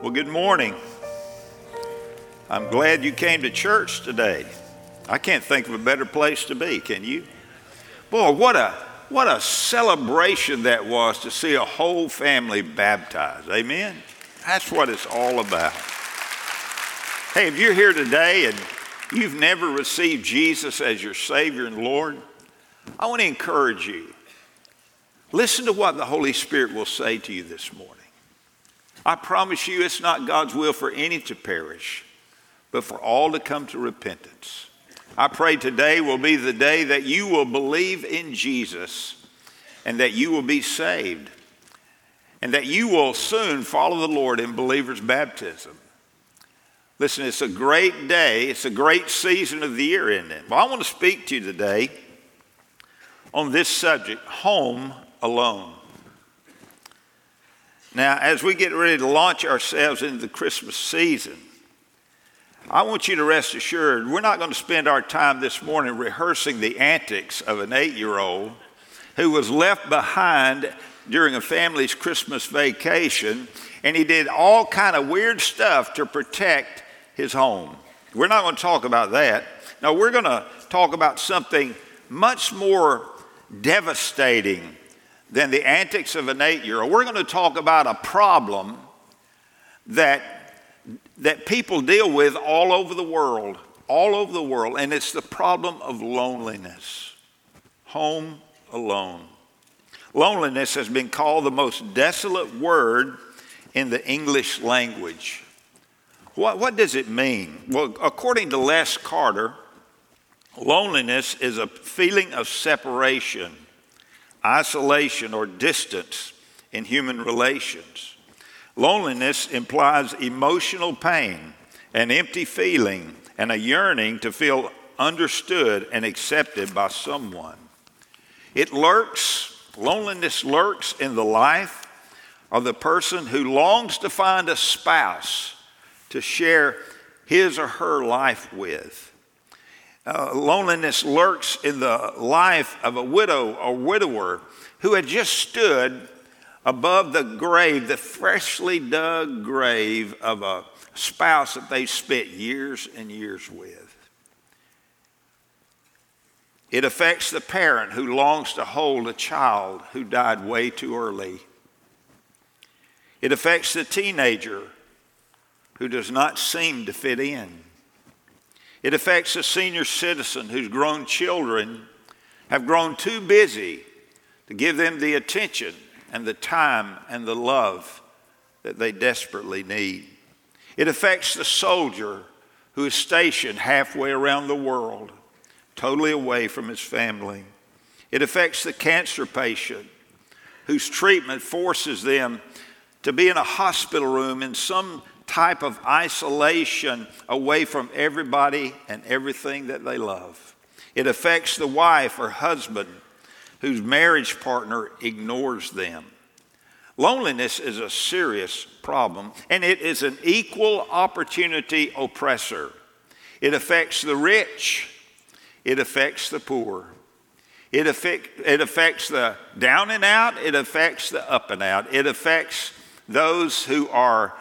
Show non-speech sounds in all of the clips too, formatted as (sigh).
Well, good morning. I'm glad you came to church today. I can't think of a better place to be, can you? Boy, what a what a celebration that was to see a whole family baptized. Amen. That's what it's all about. Hey, if you're here today and you've never received Jesus as your Savior and Lord, I want to encourage you. Listen to what the Holy Spirit will say to you this morning. I promise you, it's not God's will for any to perish, but for all to come to repentance. I pray today will be the day that you will believe in Jesus and that you will be saved and that you will soon follow the Lord in believer's baptism. Listen, it's a great day. It's a great season of the year, isn't it? Well, I want to speak to you today on this subject home alone. Now, as we get ready to launch ourselves into the Christmas season, I want you to rest assured we're not going to spend our time this morning rehearsing the antics of an eight year old who was left behind during a family's Christmas vacation and he did all kind of weird stuff to protect his home. We're not going to talk about that. No, we're going to talk about something much more devastating than the antics of an eight year old. We're going to talk about a problem that, that people deal with all over the world, all over the world, and it's the problem of loneliness. Home alone. Loneliness has been called the most desolate word in the English language. What, what does it mean? Well, according to Les Carter, loneliness is a feeling of separation isolation, or distance in human relations. Loneliness implies emotional pain, an empty feeling, and a yearning to feel understood and accepted by someone. It lurks, loneliness lurks in the life of the person who longs to find a spouse to share his or her life with. Uh, loneliness lurks in the life of a widow or widower who had just stood above the grave, the freshly dug grave of a spouse that they spent years and years with. It affects the parent who longs to hold a child who died way too early. It affects the teenager who does not seem to fit in. It affects a senior citizen whose grown children have grown too busy to give them the attention and the time and the love that they desperately need. It affects the soldier who is stationed halfway around the world, totally away from his family. It affects the cancer patient whose treatment forces them to be in a hospital room in some type of isolation away from everybody and everything that they love. It affects the wife or husband whose marriage partner ignores them. Loneliness is a serious problem, and it is an equal opportunity oppressor. It affects the rich, it affects the poor. It, affect, it affects the down and out, it affects the up and out. It affects those who are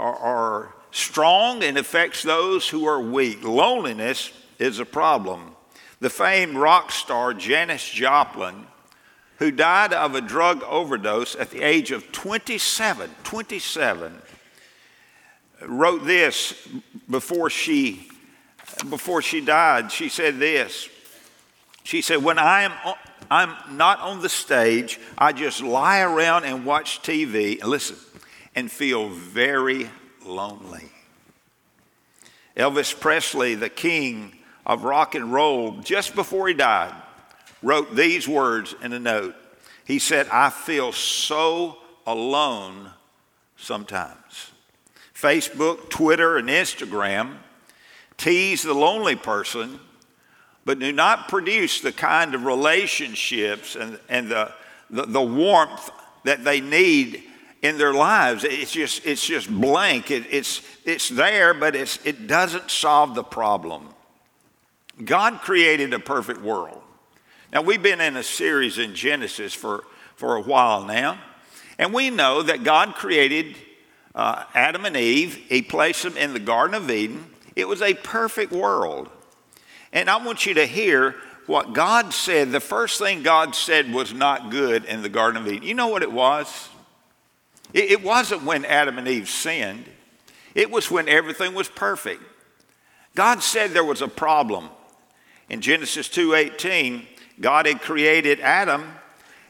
are, are strong and affects those who are weak. Loneliness is a problem. The famed rock star Janis Joplin, who died of a drug overdose at the age of 27, 27, wrote this before she before she died. She said this. She said, "When I am I'm not on the stage, I just lie around and watch TV and listen and feel very lonely. Elvis Presley, the king of rock and roll, just before he died, wrote these words in a note. He said, I feel so alone sometimes. Facebook, Twitter, and Instagram tease the lonely person, but do not produce the kind of relationships and, and the, the, the warmth that they need in their lives. It's just, it's just blank. It, it's, it's there, but it's, it doesn't solve the problem. God created a perfect world. Now, we've been in a series in Genesis for, for a while now, and we know that God created uh, Adam and Eve, he placed them in the Garden of Eden. It was a perfect world. And I want you to hear what God said. The first thing God said was not good in the Garden of Eden. You know what it was? It, it wasn't when Adam and Eve sinned, it was when everything was perfect. God said there was a problem. In Genesis 2:18, God had created Adam,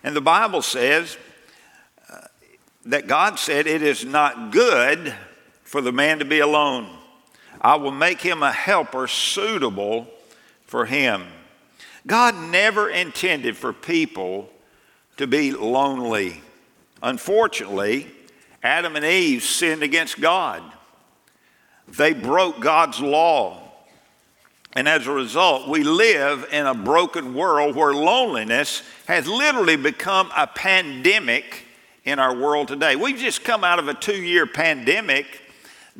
and the Bible says uh, that God said it is not good for the man to be alone. I will make him a helper suitable for him. God never intended for people to be lonely. Unfortunately, Adam and Eve sinned against God. They broke God's law. And as a result, we live in a broken world where loneliness has literally become a pandemic in our world today. We've just come out of a two year pandemic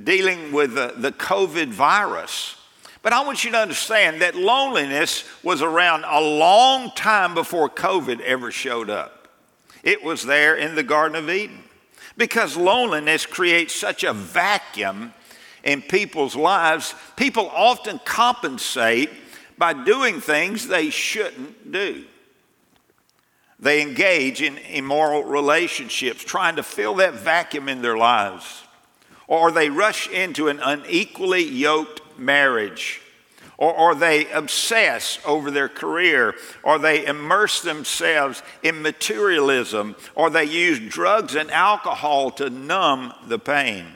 dealing with the, the COVID virus. But I want you to understand that loneliness was around a long time before COVID ever showed up. It was there in the Garden of Eden because loneliness creates such a vacuum in people's lives. People often compensate by doing things they shouldn't do. They engage in immoral relationships, trying to fill that vacuum in their lives. Or they rush into an unequally yoked marriage, or, or they obsess over their career, or they immerse themselves in materialism, or they use drugs and alcohol to numb the pain.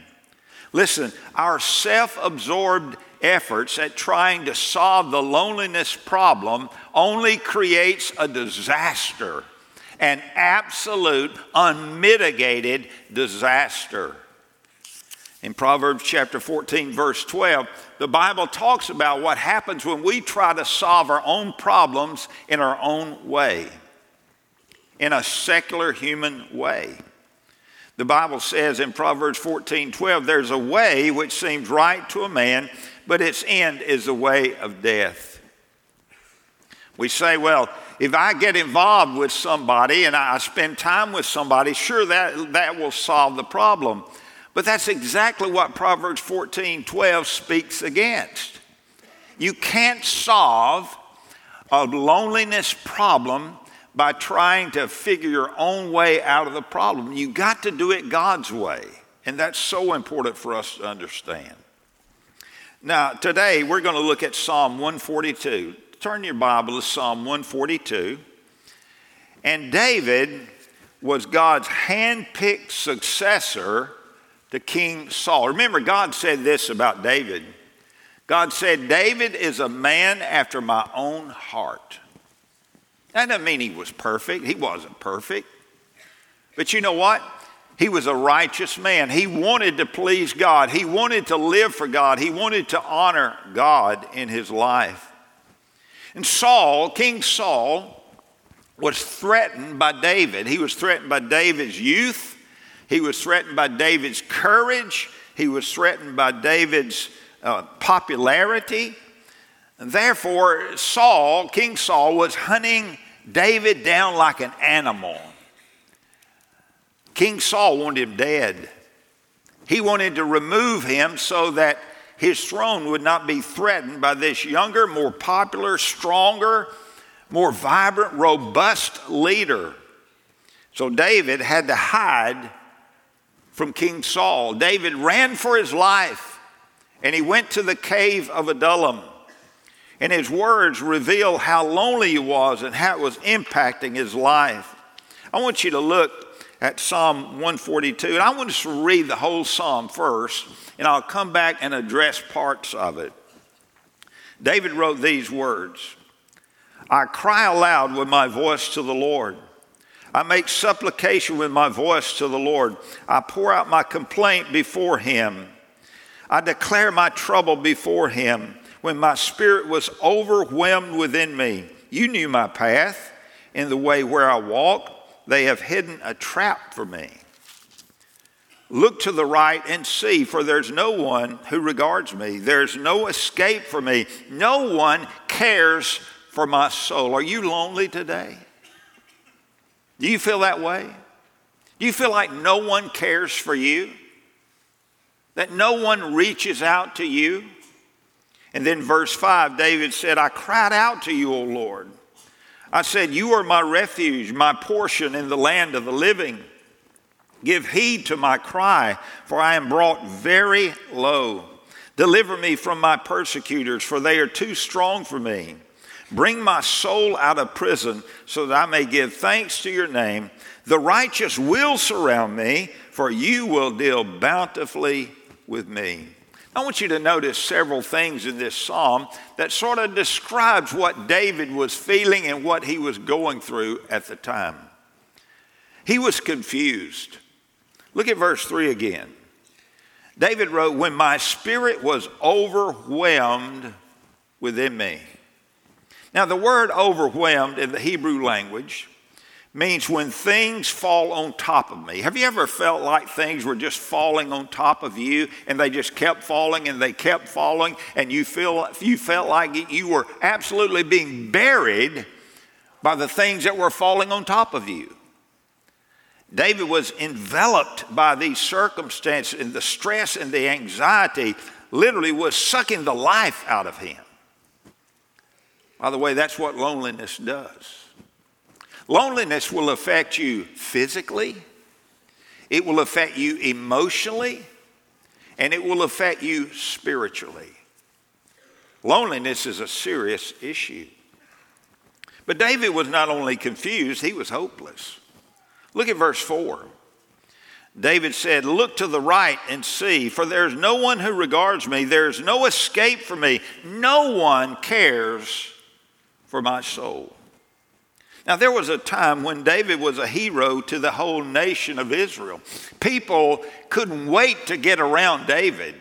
Listen, our self absorbed efforts at trying to solve the loneliness problem only creates a disaster, an absolute, unmitigated disaster. In Proverbs chapter 14, verse 12, the Bible talks about what happens when we try to solve our own problems in our own way, in a secular human way. The Bible says in Proverbs 14, 12, there's a way which seems right to a man, but its end is the way of death. We say, well, if I get involved with somebody and I spend time with somebody, sure, that, that will solve the problem. But that's exactly what Proverbs 14 12 speaks against. You can't solve a loneliness problem by trying to figure your own way out of the problem. You got to do it God's way. And that's so important for us to understand. Now, today we're going to look at Psalm 142. Turn your Bible to Psalm 142. And David was God's hand-picked successor to King Saul. Remember, God said this about David God said, David is a man after my own heart. That doesn't mean he was perfect, he wasn't perfect. But you know what? He was a righteous man. He wanted to please God. He wanted to live for God. He wanted to honor God in his life. And Saul, King Saul, was threatened by David. He was threatened by David's youth. He was threatened by David's courage. He was threatened by David's uh, popularity. Therefore, Saul, King Saul, was hunting David down like an animal. King Saul wanted him dead. He wanted to remove him so that his throne would not be threatened by this younger, more popular, stronger, more vibrant, robust leader. So David had to hide from King Saul. David ran for his life and he went to the cave of Adullam. And his words reveal how lonely he was and how it was impacting his life. I want you to look at Psalm 142, and I want us to read the whole psalm first, and I'll come back and address parts of it. David wrote these words I cry aloud with my voice to the Lord. I make supplication with my voice to the Lord. I pour out my complaint before him. I declare my trouble before him when my spirit was overwhelmed within me. You knew my path in the way where I walk. They have hidden a trap for me. Look to the right and see, for there's no one who regards me. There's no escape for me. No one cares for my soul. Are you lonely today? Do you feel that way? Do you feel like no one cares for you? That no one reaches out to you? And then verse 5, David said, I cried out to you, O Lord. I said, You are my refuge, my portion in the land of the living. Give heed to my cry, for I am brought very low. Deliver me from my persecutors, for they are too strong for me. Bring my soul out of prison, so that I may give thanks to your name. The righteous will surround me, for you will deal bountifully with me. I want you to notice several things in this psalm that sort of describes what David was feeling and what he was going through at the time. He was confused. Look at verse 3 again. David wrote, When my spirit was overwhelmed within me. Now, the word overwhelmed in the Hebrew language means when things fall on top of me. Have you ever felt like things were just falling on top of you and they just kept falling and they kept falling and you feel you felt like you were absolutely being buried by the things that were falling on top of you? David was enveloped by these circumstances, and the stress and the anxiety literally was sucking the life out of him. By the way, that's what loneliness does. Loneliness will affect you physically, it will affect you emotionally, and it will affect you spiritually. Loneliness is a serious issue. But David was not only confused, he was hopeless. Look at verse 4. David said, Look to the right and see, for there is no one who regards me. There is no escape for me. No one cares for my soul. Now, there was a time when David was a hero to the whole nation of Israel. People couldn't wait to get around David.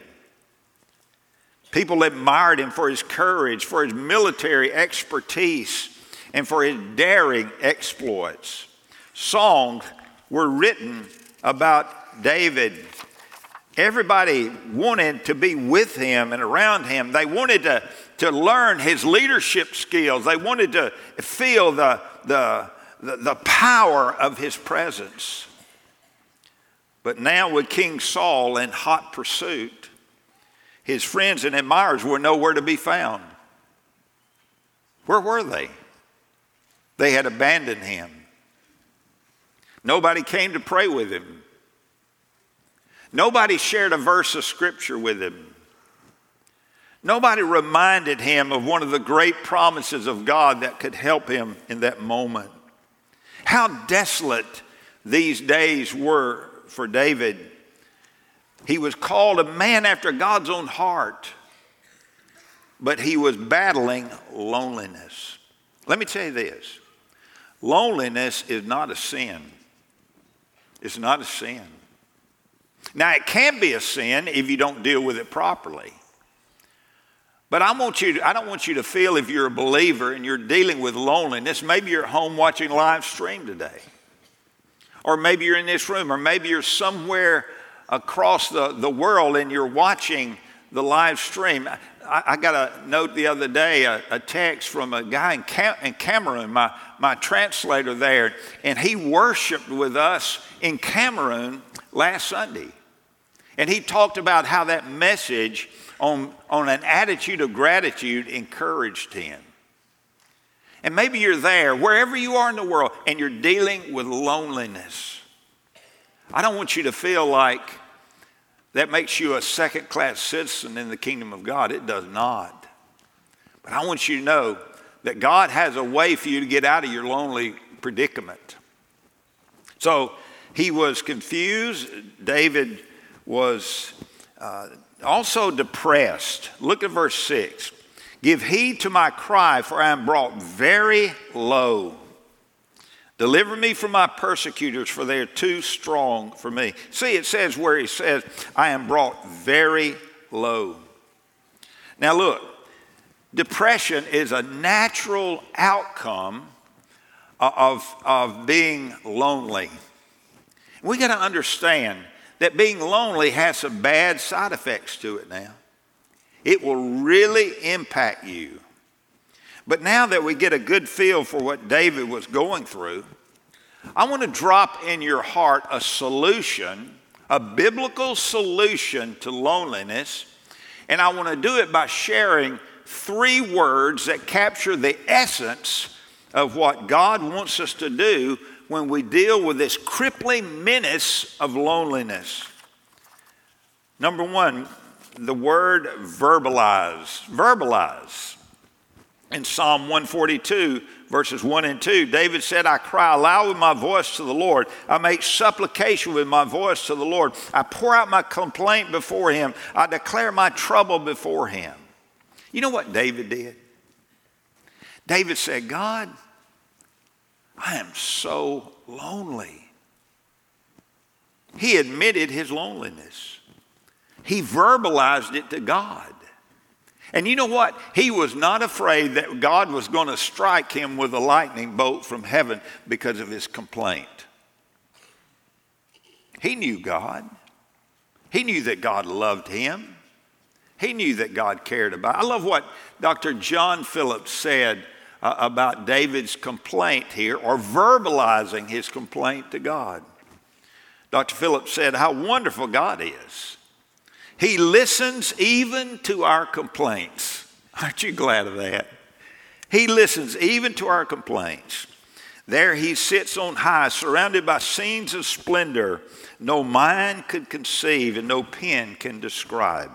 People admired him for his courage, for his military expertise, and for his daring exploits songs were written about David. Everybody wanted to be with him and around him. They wanted to, to learn his leadership skills. They wanted to feel the, the, the, the power of his presence. But now, with King Saul in hot pursuit, his friends and admirers were nowhere to be found. Where were they? They had abandoned him. Nobody came to pray with him. Nobody shared a verse of scripture with him. Nobody reminded him of one of the great promises of God that could help him in that moment. How desolate these days were for David. He was called a man after God's own heart, but he was battling loneliness. Let me tell you this loneliness is not a sin. It's not a sin. Now, it can be a sin if you don't deal with it properly. But I, want you to, I don't want you to feel if you're a believer and you're dealing with loneliness, maybe you're at home watching live stream today. Or maybe you're in this room, or maybe you're somewhere across the, the world and you're watching the live stream. I, I got a note the other day, a, a text from a guy in, Cam, in Cameroon, my, my translator there, and he worshiped with us in Cameroon last Sunday. And he talked about how that message on, on an attitude of gratitude encouraged him. And maybe you're there, wherever you are in the world, and you're dealing with loneliness. I don't want you to feel like that makes you a second class citizen in the kingdom of God. It does not. But I want you to know that God has a way for you to get out of your lonely predicament. So he was confused. David was uh, also depressed. Look at verse 6. Give heed to my cry, for I am brought very low. Deliver me from my persecutors, for they are too strong for me. See, it says where he says, I am brought very low. Now, look, depression is a natural outcome of, of being lonely. We got to understand that being lonely has some bad side effects to it now. It will really impact you. But now that we get a good feel for what David was going through, I want to drop in your heart a solution, a biblical solution to loneliness, and I want to do it by sharing three words that capture the essence of what God wants us to do when we deal with this crippling menace of loneliness. Number one, the word verbalize. Verbalize. In Psalm 142, verses 1 and 2, David said, I cry aloud with my voice to the Lord. I make supplication with my voice to the Lord. I pour out my complaint before him. I declare my trouble before him. You know what David did? David said, God, I am so lonely. He admitted his loneliness. He verbalized it to God. And you know what? He was not afraid that God was going to strike him with a lightning bolt from heaven because of his complaint. He knew God. He knew that God loved him. He knew that God cared about. I love what Dr. John Phillips said uh, about David's complaint here, or verbalizing his complaint to God. Dr. Phillips said, How wonderful God is. He listens even to our complaints. (laughs) Aren't you glad of that? He listens even to our complaints. There he sits on high, surrounded by scenes of splendor no mind could conceive and no pen can describe.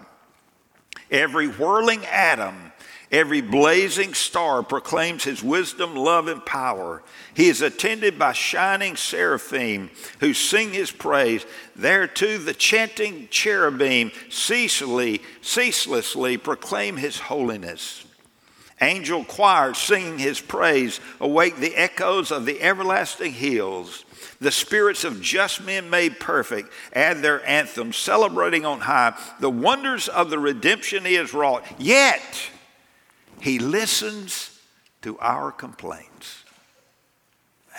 Every whirling atom Every blazing star proclaims his wisdom, love, and power. He is attended by shining seraphim who sing his praise. There too the chanting cherubim ceaselessly, ceaselessly proclaim his holiness. Angel choirs singing his praise awake the echoes of the everlasting hills. The spirits of just men made perfect add their anthem, celebrating on high the wonders of the redemption he has wrought. Yet, he listens to our complaints.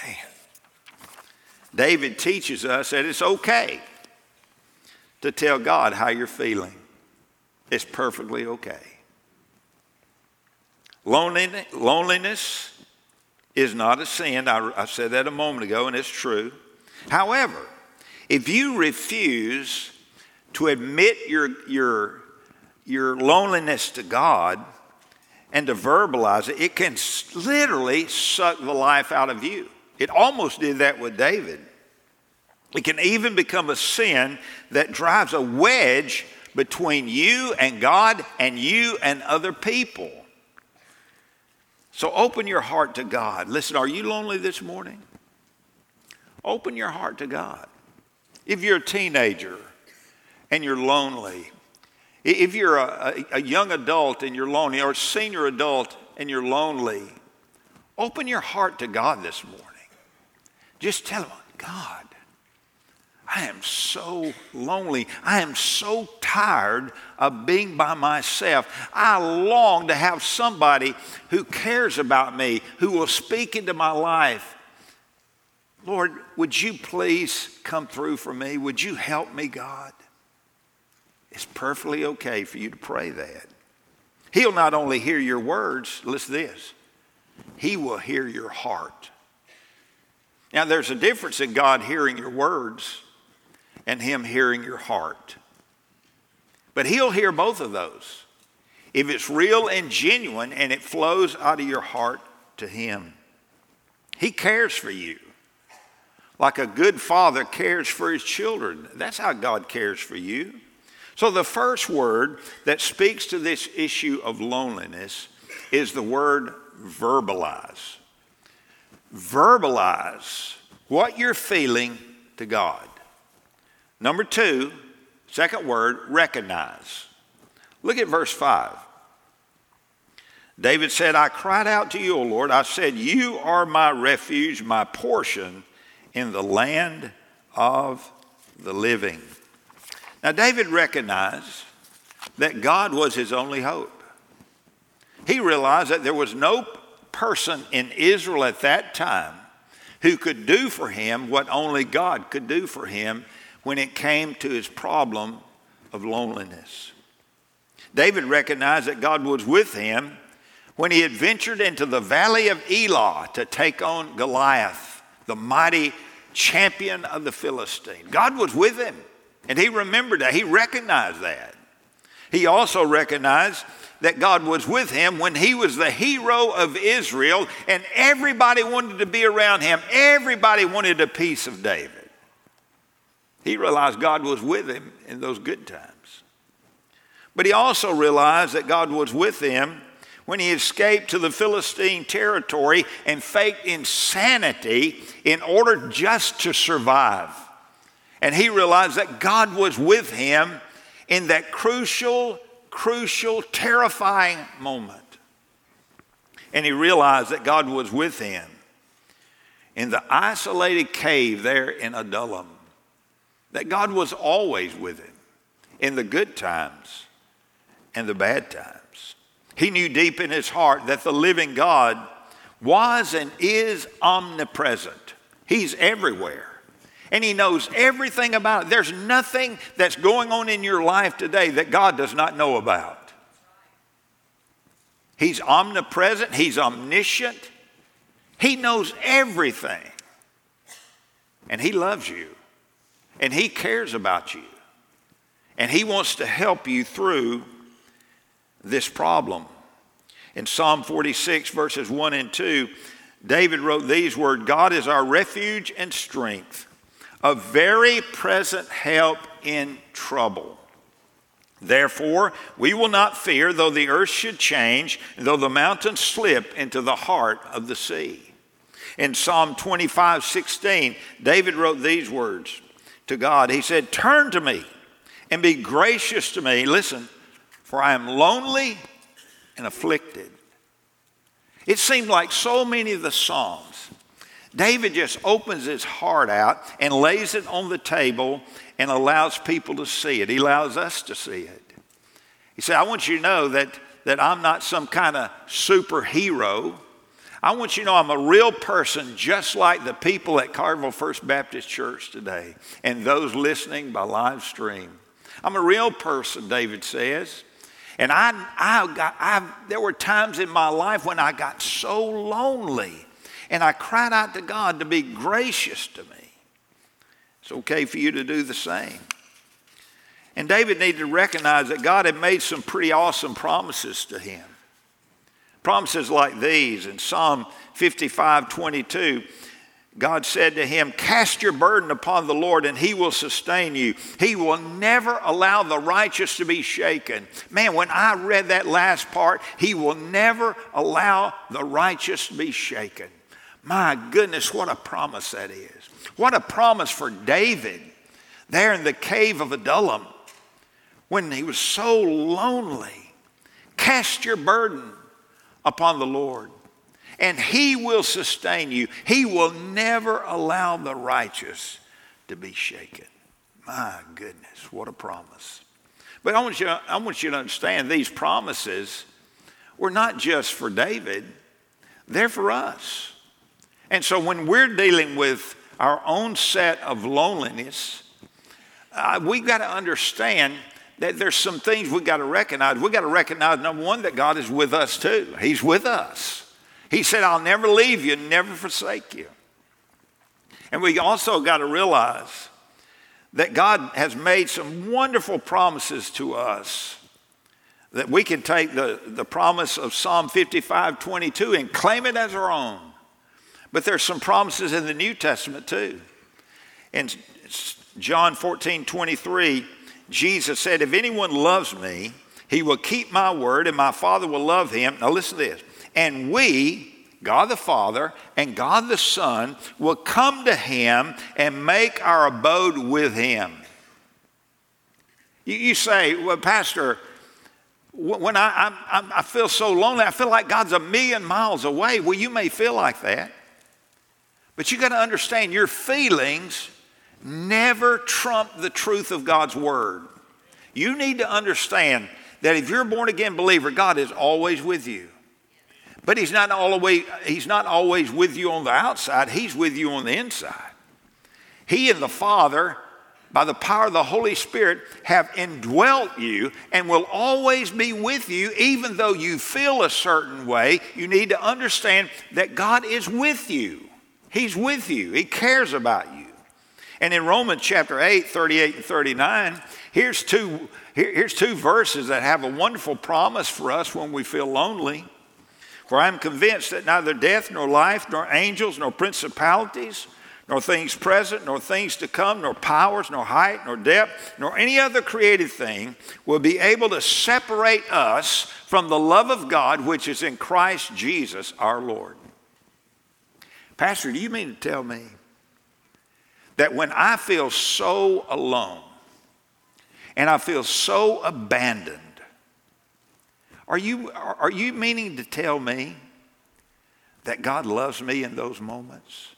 Man. David teaches us that it's okay to tell God how you're feeling. It's perfectly okay. Loneliness is not a sin. I, I said that a moment ago, and it's true. However, if you refuse to admit your, your, your loneliness to God, and to verbalize it, it can literally suck the life out of you. It almost did that with David. It can even become a sin that drives a wedge between you and God and you and other people. So open your heart to God. Listen, are you lonely this morning? Open your heart to God. If you're a teenager and you're lonely, if you're a, a, young adult and you're lonely, or a senior adult and you're lonely, open your heart to God this morning. Just tell Him, God, I am so lonely. I am so tired of being by myself. I long to have somebody who cares about me, who will speak into my life. Lord, would you please come through for me? Would you help me, God? It's perfectly okay for you to pray that. He'll not only hear your words, listen to this, He will hear your heart. Now, there's a difference in God hearing your words and Him hearing your heart. But He'll hear both of those if it's real and genuine and it flows out of your heart to Him. He cares for you like a good father cares for his children. That's how God cares for you. So, the first word that speaks to this issue of loneliness is the word verbalize. Verbalize what you're feeling to God. Number two, second word, recognize. Look at verse 5. David said, I cried out to you, O Lord. I said, You are my refuge, my portion in the land of the living. Now, David recognized that God was his only hope. He realized that there was no person in Israel at that time who could do for him what only God could do for him when it came to his problem of loneliness. David recognized that God was with him when he had ventured into the valley of Elah to take on Goliath, the mighty champion of the Philistine. God was with him. And he remembered that. He recognized that. He also recognized that God was with him when he was the hero of Israel and everybody wanted to be around him. Everybody wanted a piece of David. He realized God was with him in those good times. But he also realized that God was with him when he escaped to the Philistine territory and faked insanity in order just to survive. And he realized that God was with him in that crucial, crucial, terrifying moment. And he realized that God was with him in the isolated cave there in Adullam, that God was always with him in the good times and the bad times. He knew deep in his heart that the living God was and is omnipresent, He's everywhere. And he knows everything about it. There's nothing that's going on in your life today that God does not know about. He's omnipresent, He's omniscient, He knows everything. And He loves you, and He cares about you, and He wants to help you through this problem. In Psalm 46, verses 1 and 2, David wrote these words God is our refuge and strength, a very present help in trouble. Therefore, we will not fear, though the earth should change, though the mountains slip into the heart of the sea. In Psalm 25, 16, David wrote these words to God. He said, Turn to me and be gracious to me. Listen, for I am lonely and afflicted. It seemed like so many of the Psalms, David just opens his heart out and lays it on the table and allows people to see it. He allows us to see it. He said, I want you to know that, that I'm not some kind of superhero. I want you to know I'm a real person, just like the people at Carville First Baptist Church today and those listening by live stream. I'm a real person, David says. And I, I got, I've. there were times in my life when I got so lonely and I cried out to God to be gracious to me. It's okay for you to do the same. And David needed to recognize that God had made some pretty awesome promises to him. Promises like these in Psalm 55 22. God said to him, Cast your burden upon the Lord and he will sustain you. He will never allow the righteous to be shaken. Man, when I read that last part, he will never allow the righteous to be shaken. My goodness, what a promise that is. What a promise for David there in the cave of Adullam when he was so lonely. Cast your burden upon the Lord and He will sustain you. He will never allow the righteous to be shaken. My goodness, what a promise. But I want you, I want you to understand these promises were not just for David, they're for us. And so when we're dealing with our own set of loneliness, uh, we've got to understand that there's some things we've got to recognize. We've got to recognize, number one, that God is with us too. He's with us. He said, I'll never leave you, never forsake you. And we also got to realize that God has made some wonderful promises to us that we can take the, the promise of Psalm 55 22 and claim it as our own. But there's some promises in the New Testament too. In John 14 23, Jesus said, If anyone loves me, he will keep my word, and my Father will love him. Now listen to this and we, God the Father and God the Son, will come to him and make our abode with him. You, you say, well, Pastor, when I, I, I feel so lonely, I feel like God's a million miles away. Well, you may feel like that. But you got to understand your feelings never trump the truth of God's word. You need to understand that if you're a born again believer, God is always with you. But he's not, always, he's not always with you on the outside, he's with you on the inside. He and the Father, by the power of the Holy Spirit, have indwelt you and will always be with you, even though you feel a certain way. You need to understand that God is with you. He's with you, He cares about you. And in Romans chapter 8, 38 and 39, here's two, here, here's two verses that have a wonderful promise for us when we feel lonely. For I am convinced that neither death, nor life, nor angels, nor principalities, nor things present, nor things to come, nor powers, nor height, nor depth, nor any other created thing will be able to separate us from the love of God which is in Christ Jesus our Lord. Pastor, do you mean to tell me that when I feel so alone and I feel so abandoned, are you, are you meaning to tell me that God loves me in those moments?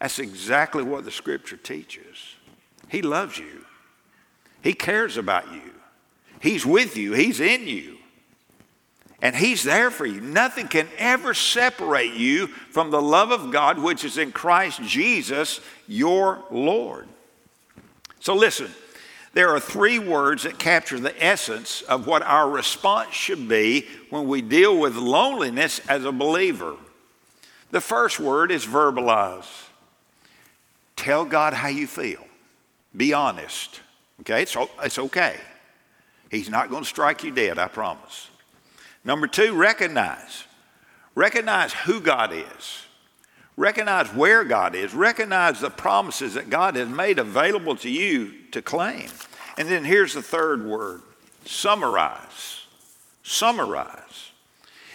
That's exactly what the scripture teaches. He loves you, He cares about you, He's with you, He's in you. And He's there for you. Nothing can ever separate you from the love of God, which is in Christ Jesus, your Lord. So listen, there are three words that capture the essence of what our response should be when we deal with loneliness as a believer. The first word is verbalize. Tell God how you feel. Be honest. Okay? It's, it's okay. He's not going to strike you dead, I promise. Number two, recognize. Recognize who God is. Recognize where God is. Recognize the promises that God has made available to you to claim. And then here's the third word summarize. Summarize.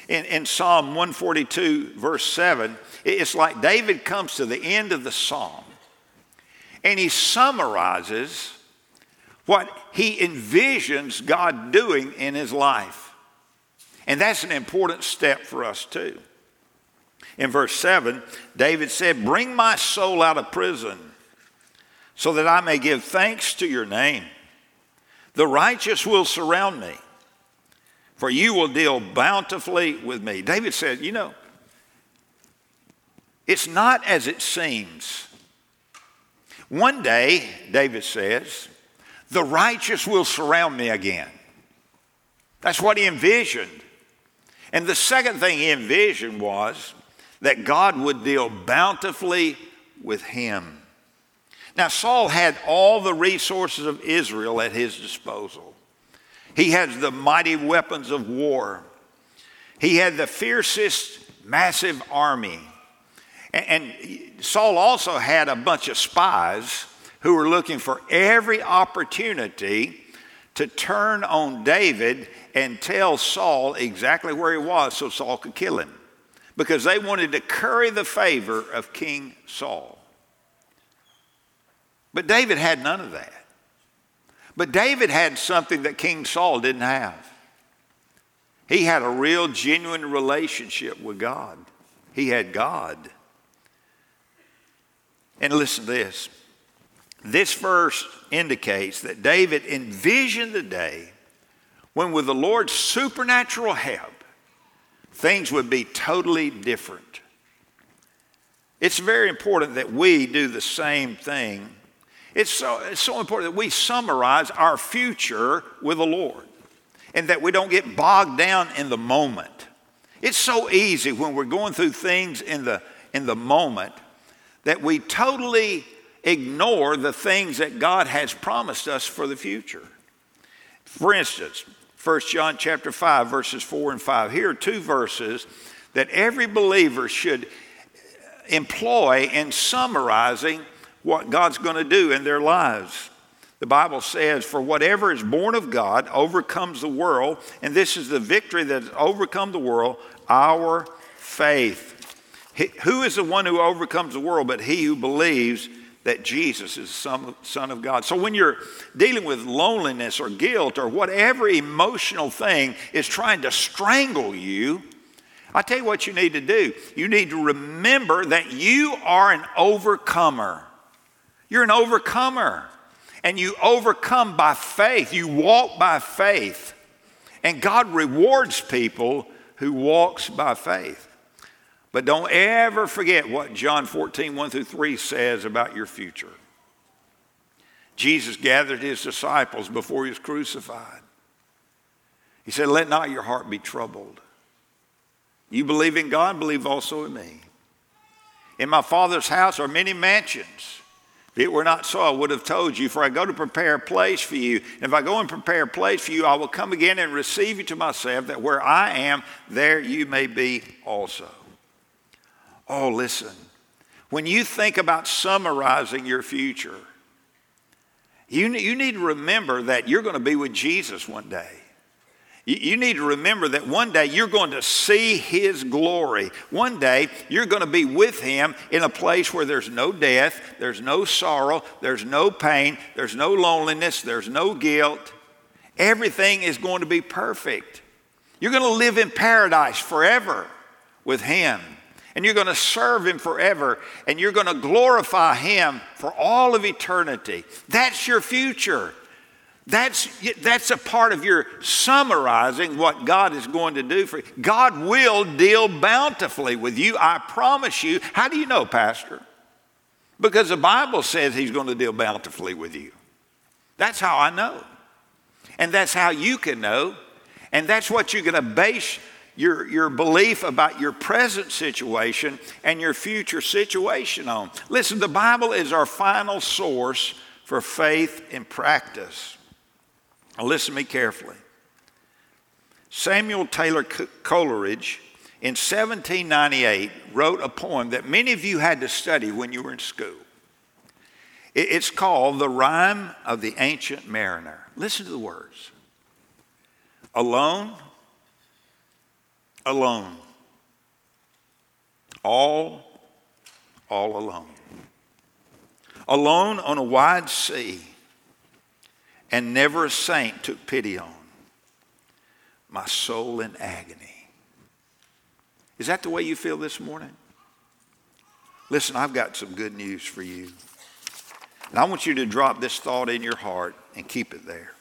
In, in Psalm 142, verse 7, it's like David comes to the end of the psalm and he summarizes what he envisions God doing in his life. And that's an important step for us too. In verse 7, David said, Bring my soul out of prison so that I may give thanks to your name. The righteous will surround me, for you will deal bountifully with me. David said, You know, it's not as it seems. One day, David says, the righteous will surround me again. That's what he envisioned. And the second thing he envisioned was that God would deal bountifully with him. Now, Saul had all the resources of Israel at his disposal. He had the mighty weapons of war. He had the fiercest, massive army. And, Saul also had a bunch of spies who were looking for every opportunity to turn on David and tell Saul exactly where he was so Saul could kill him because they wanted to curry the favor of King Saul. But David had none of that. But David had something that King Saul didn't have. He had a real, genuine relationship with God. He had God. And listen to this. This verse indicates that David envisioned the day when, with the Lord's supernatural help, things would be totally different. It's very important that we do the same thing it's so, it's so important that we summarize our future with the Lord and that we don't get bogged down in the moment. It's so easy when we're going through things in the, in the moment that we totally ignore the things that God has promised us for the future. For instance, 1 John chapter 5 verses 4 and 5. Here are two verses that every believer should employ in summarizing what God's going to do in their lives. The Bible says, For whatever is born of God overcomes the world, and this is the victory that has overcome the world, our faith. Who is the one who overcomes the world but he who believes that Jesus is the Son of God? So when you're dealing with loneliness or guilt or whatever emotional thing is trying to strangle you, I tell you what you need to do. You need to remember that you are an overcomer. You're an overcomer. And you overcome by faith. You walk by faith. And God rewards people who walks by faith. But don't ever forget what John 14, 1 through 3 says about your future. Jesus gathered his disciples before he was crucified. He said, Let not your heart be troubled. You believe in God, believe also in me. In my Father's house are many mansions. If it were not so, I would have told you, for I go to prepare a place for you. And if I go and prepare a place for you, I will come again and receive you to myself, that where I am, there you may be also. Oh, listen. When you think about summarizing your future, you, you need to remember that you're going to be with Jesus one day. You need to remember that one day you're going to see His glory. One day you're going to be with Him in a place where there's no death, there's no sorrow, there's no pain, there's no loneliness, there's no guilt. Everything is going to be perfect. You're going to live in paradise forever with Him. And you're going to serve Him forever. And you're going to glorify Him for all of eternity. That's your future. That's, that's a part of your summarizing what God is going to do for you. God will deal bountifully with you, I promise you. How do you know, Pastor? Because the Bible says He's going to deal bountifully with you. That's how I know. And that's how you can know. And that's what you're going to base your, your belief about your present situation and your future situation on. Listen, the Bible is our final source for faith and practice. Now, listen to me carefully. Samuel Taylor Coleridge in 1798 wrote a poem that many of you had to study when you were in school. It's called The Rime of the Ancient Mariner. Listen to the words Alone, alone, all, all alone. Alone on a wide sea and never a saint took pity on. My soul in agony. Is that the way you feel this morning? Listen, I've got some good news for you. And I want you to drop this thought in your heart and keep it there.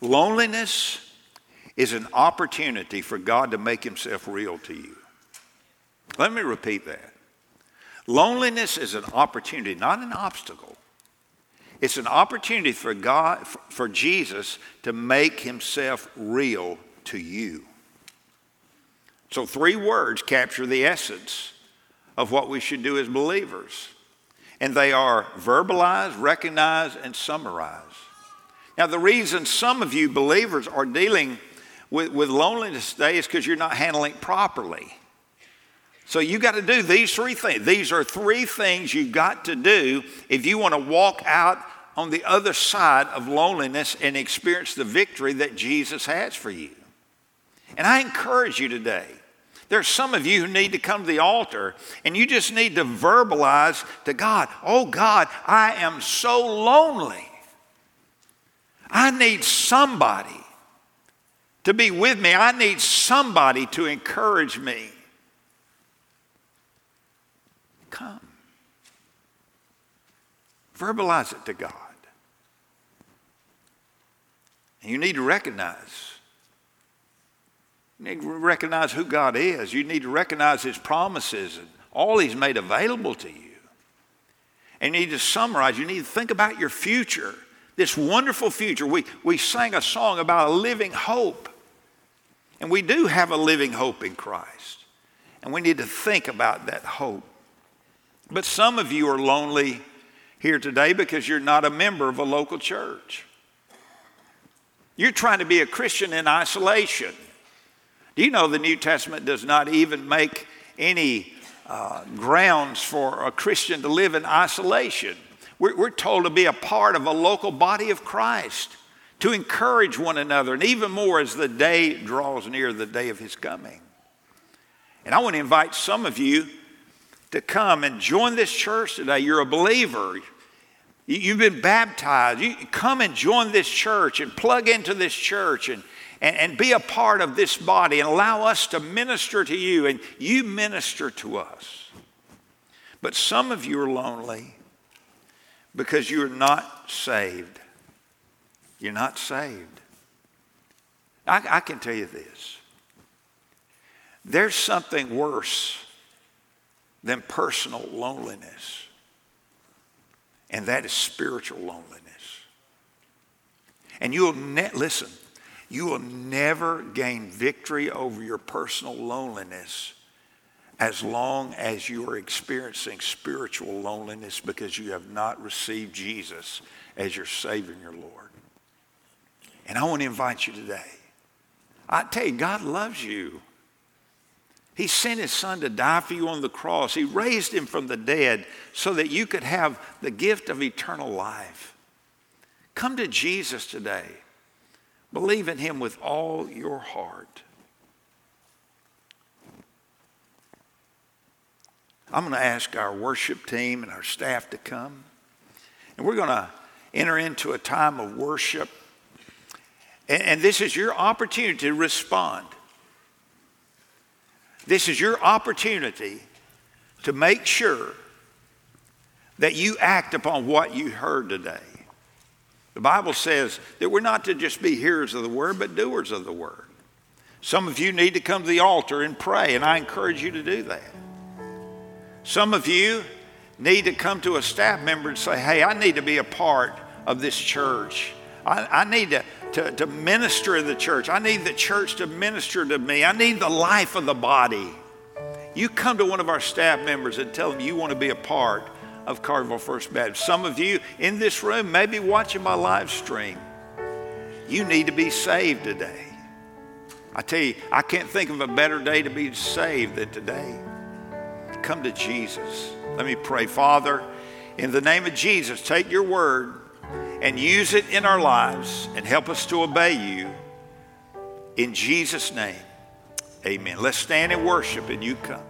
Loneliness is an opportunity for God to make himself real to you. Let me repeat that. Loneliness is an opportunity, not an obstacle. It's an opportunity for God, for Jesus to make himself real to you. So, three words capture the essence of what we should do as believers. And they are verbalize, recognize, and summarize. Now, the reason some of you believers are dealing with, with loneliness today is because you're not handling it properly. So you got to do these three things. These are three things you've got to do if you want to walk out on the other side of loneliness and experience the victory that Jesus has for you. And I encourage you today. There's some of you who need to come to the altar and you just need to verbalize to God, oh God, I am so lonely. I need somebody to be with me. I need somebody to encourage me. Come. Verbalize it to God. And you need to recognize. You need to recognize who God is. You need to recognize His promises and all He's made available to you. And you need to summarize. You need to think about your future, this wonderful future. We, we sang a song about a living hope. And we do have a living hope in Christ. And we need to think about that hope. But some of you are lonely here today because you're not a member of a local church. You're trying to be a Christian in isolation. Do you know the New Testament does not even make any uh, grounds for a Christian to live in isolation? We're, we're told to be a part of a local body of Christ, to encourage one another, and even more as the day draws near the day of his coming. And I want to invite some of you to come and join this church today. You're a believer. You've been baptized. You come and join this church and plug into this church and, and, and be a part of this body and allow us to minister to you and you minister to us. But some of you are lonely because you're not saved. You're not saved. I, I can tell you this there's something worse than personal loneliness and that is spiritual loneliness. And you'll ne- listen, you will never gain victory over your personal loneliness as long as you are experiencing spiritual loneliness because you have not received Jesus as your Savior and your Lord. And I want to invite you today. I tell you, God loves you. He sent his son to die for you on the cross. He raised him from the dead so that you could have the gift of eternal life. Come to Jesus today. Believe in him with all your heart. I'm going to ask our worship team and our staff to come. And we're going to enter into a time of worship. And, and, this is your opportunity to respond. This is your opportunity to make sure that you act upon what you heard today. The Bible says that we're not to just be hearers of the word, but doers of the word. Some of you need to come to the altar and pray, and I encourage you to do that. Some of you need to come to a staff member and say, hey, I need to be a part of this church. I, I need to, to, to minister in the church. I need the church to minister to me. I need the life of the body. You come to one of our staff members and tell them you want to be a part of Carterville First Baptist. Some of you in this room may be watching my live stream. You need to be saved today. I tell you, I can't think of a better day to be saved than today come to Jesus. Let me pray. Father, in the name of Jesus, take your word and use it in our lives and help us to obey you. In Jesus' name, amen. Let's stand and worship and you come.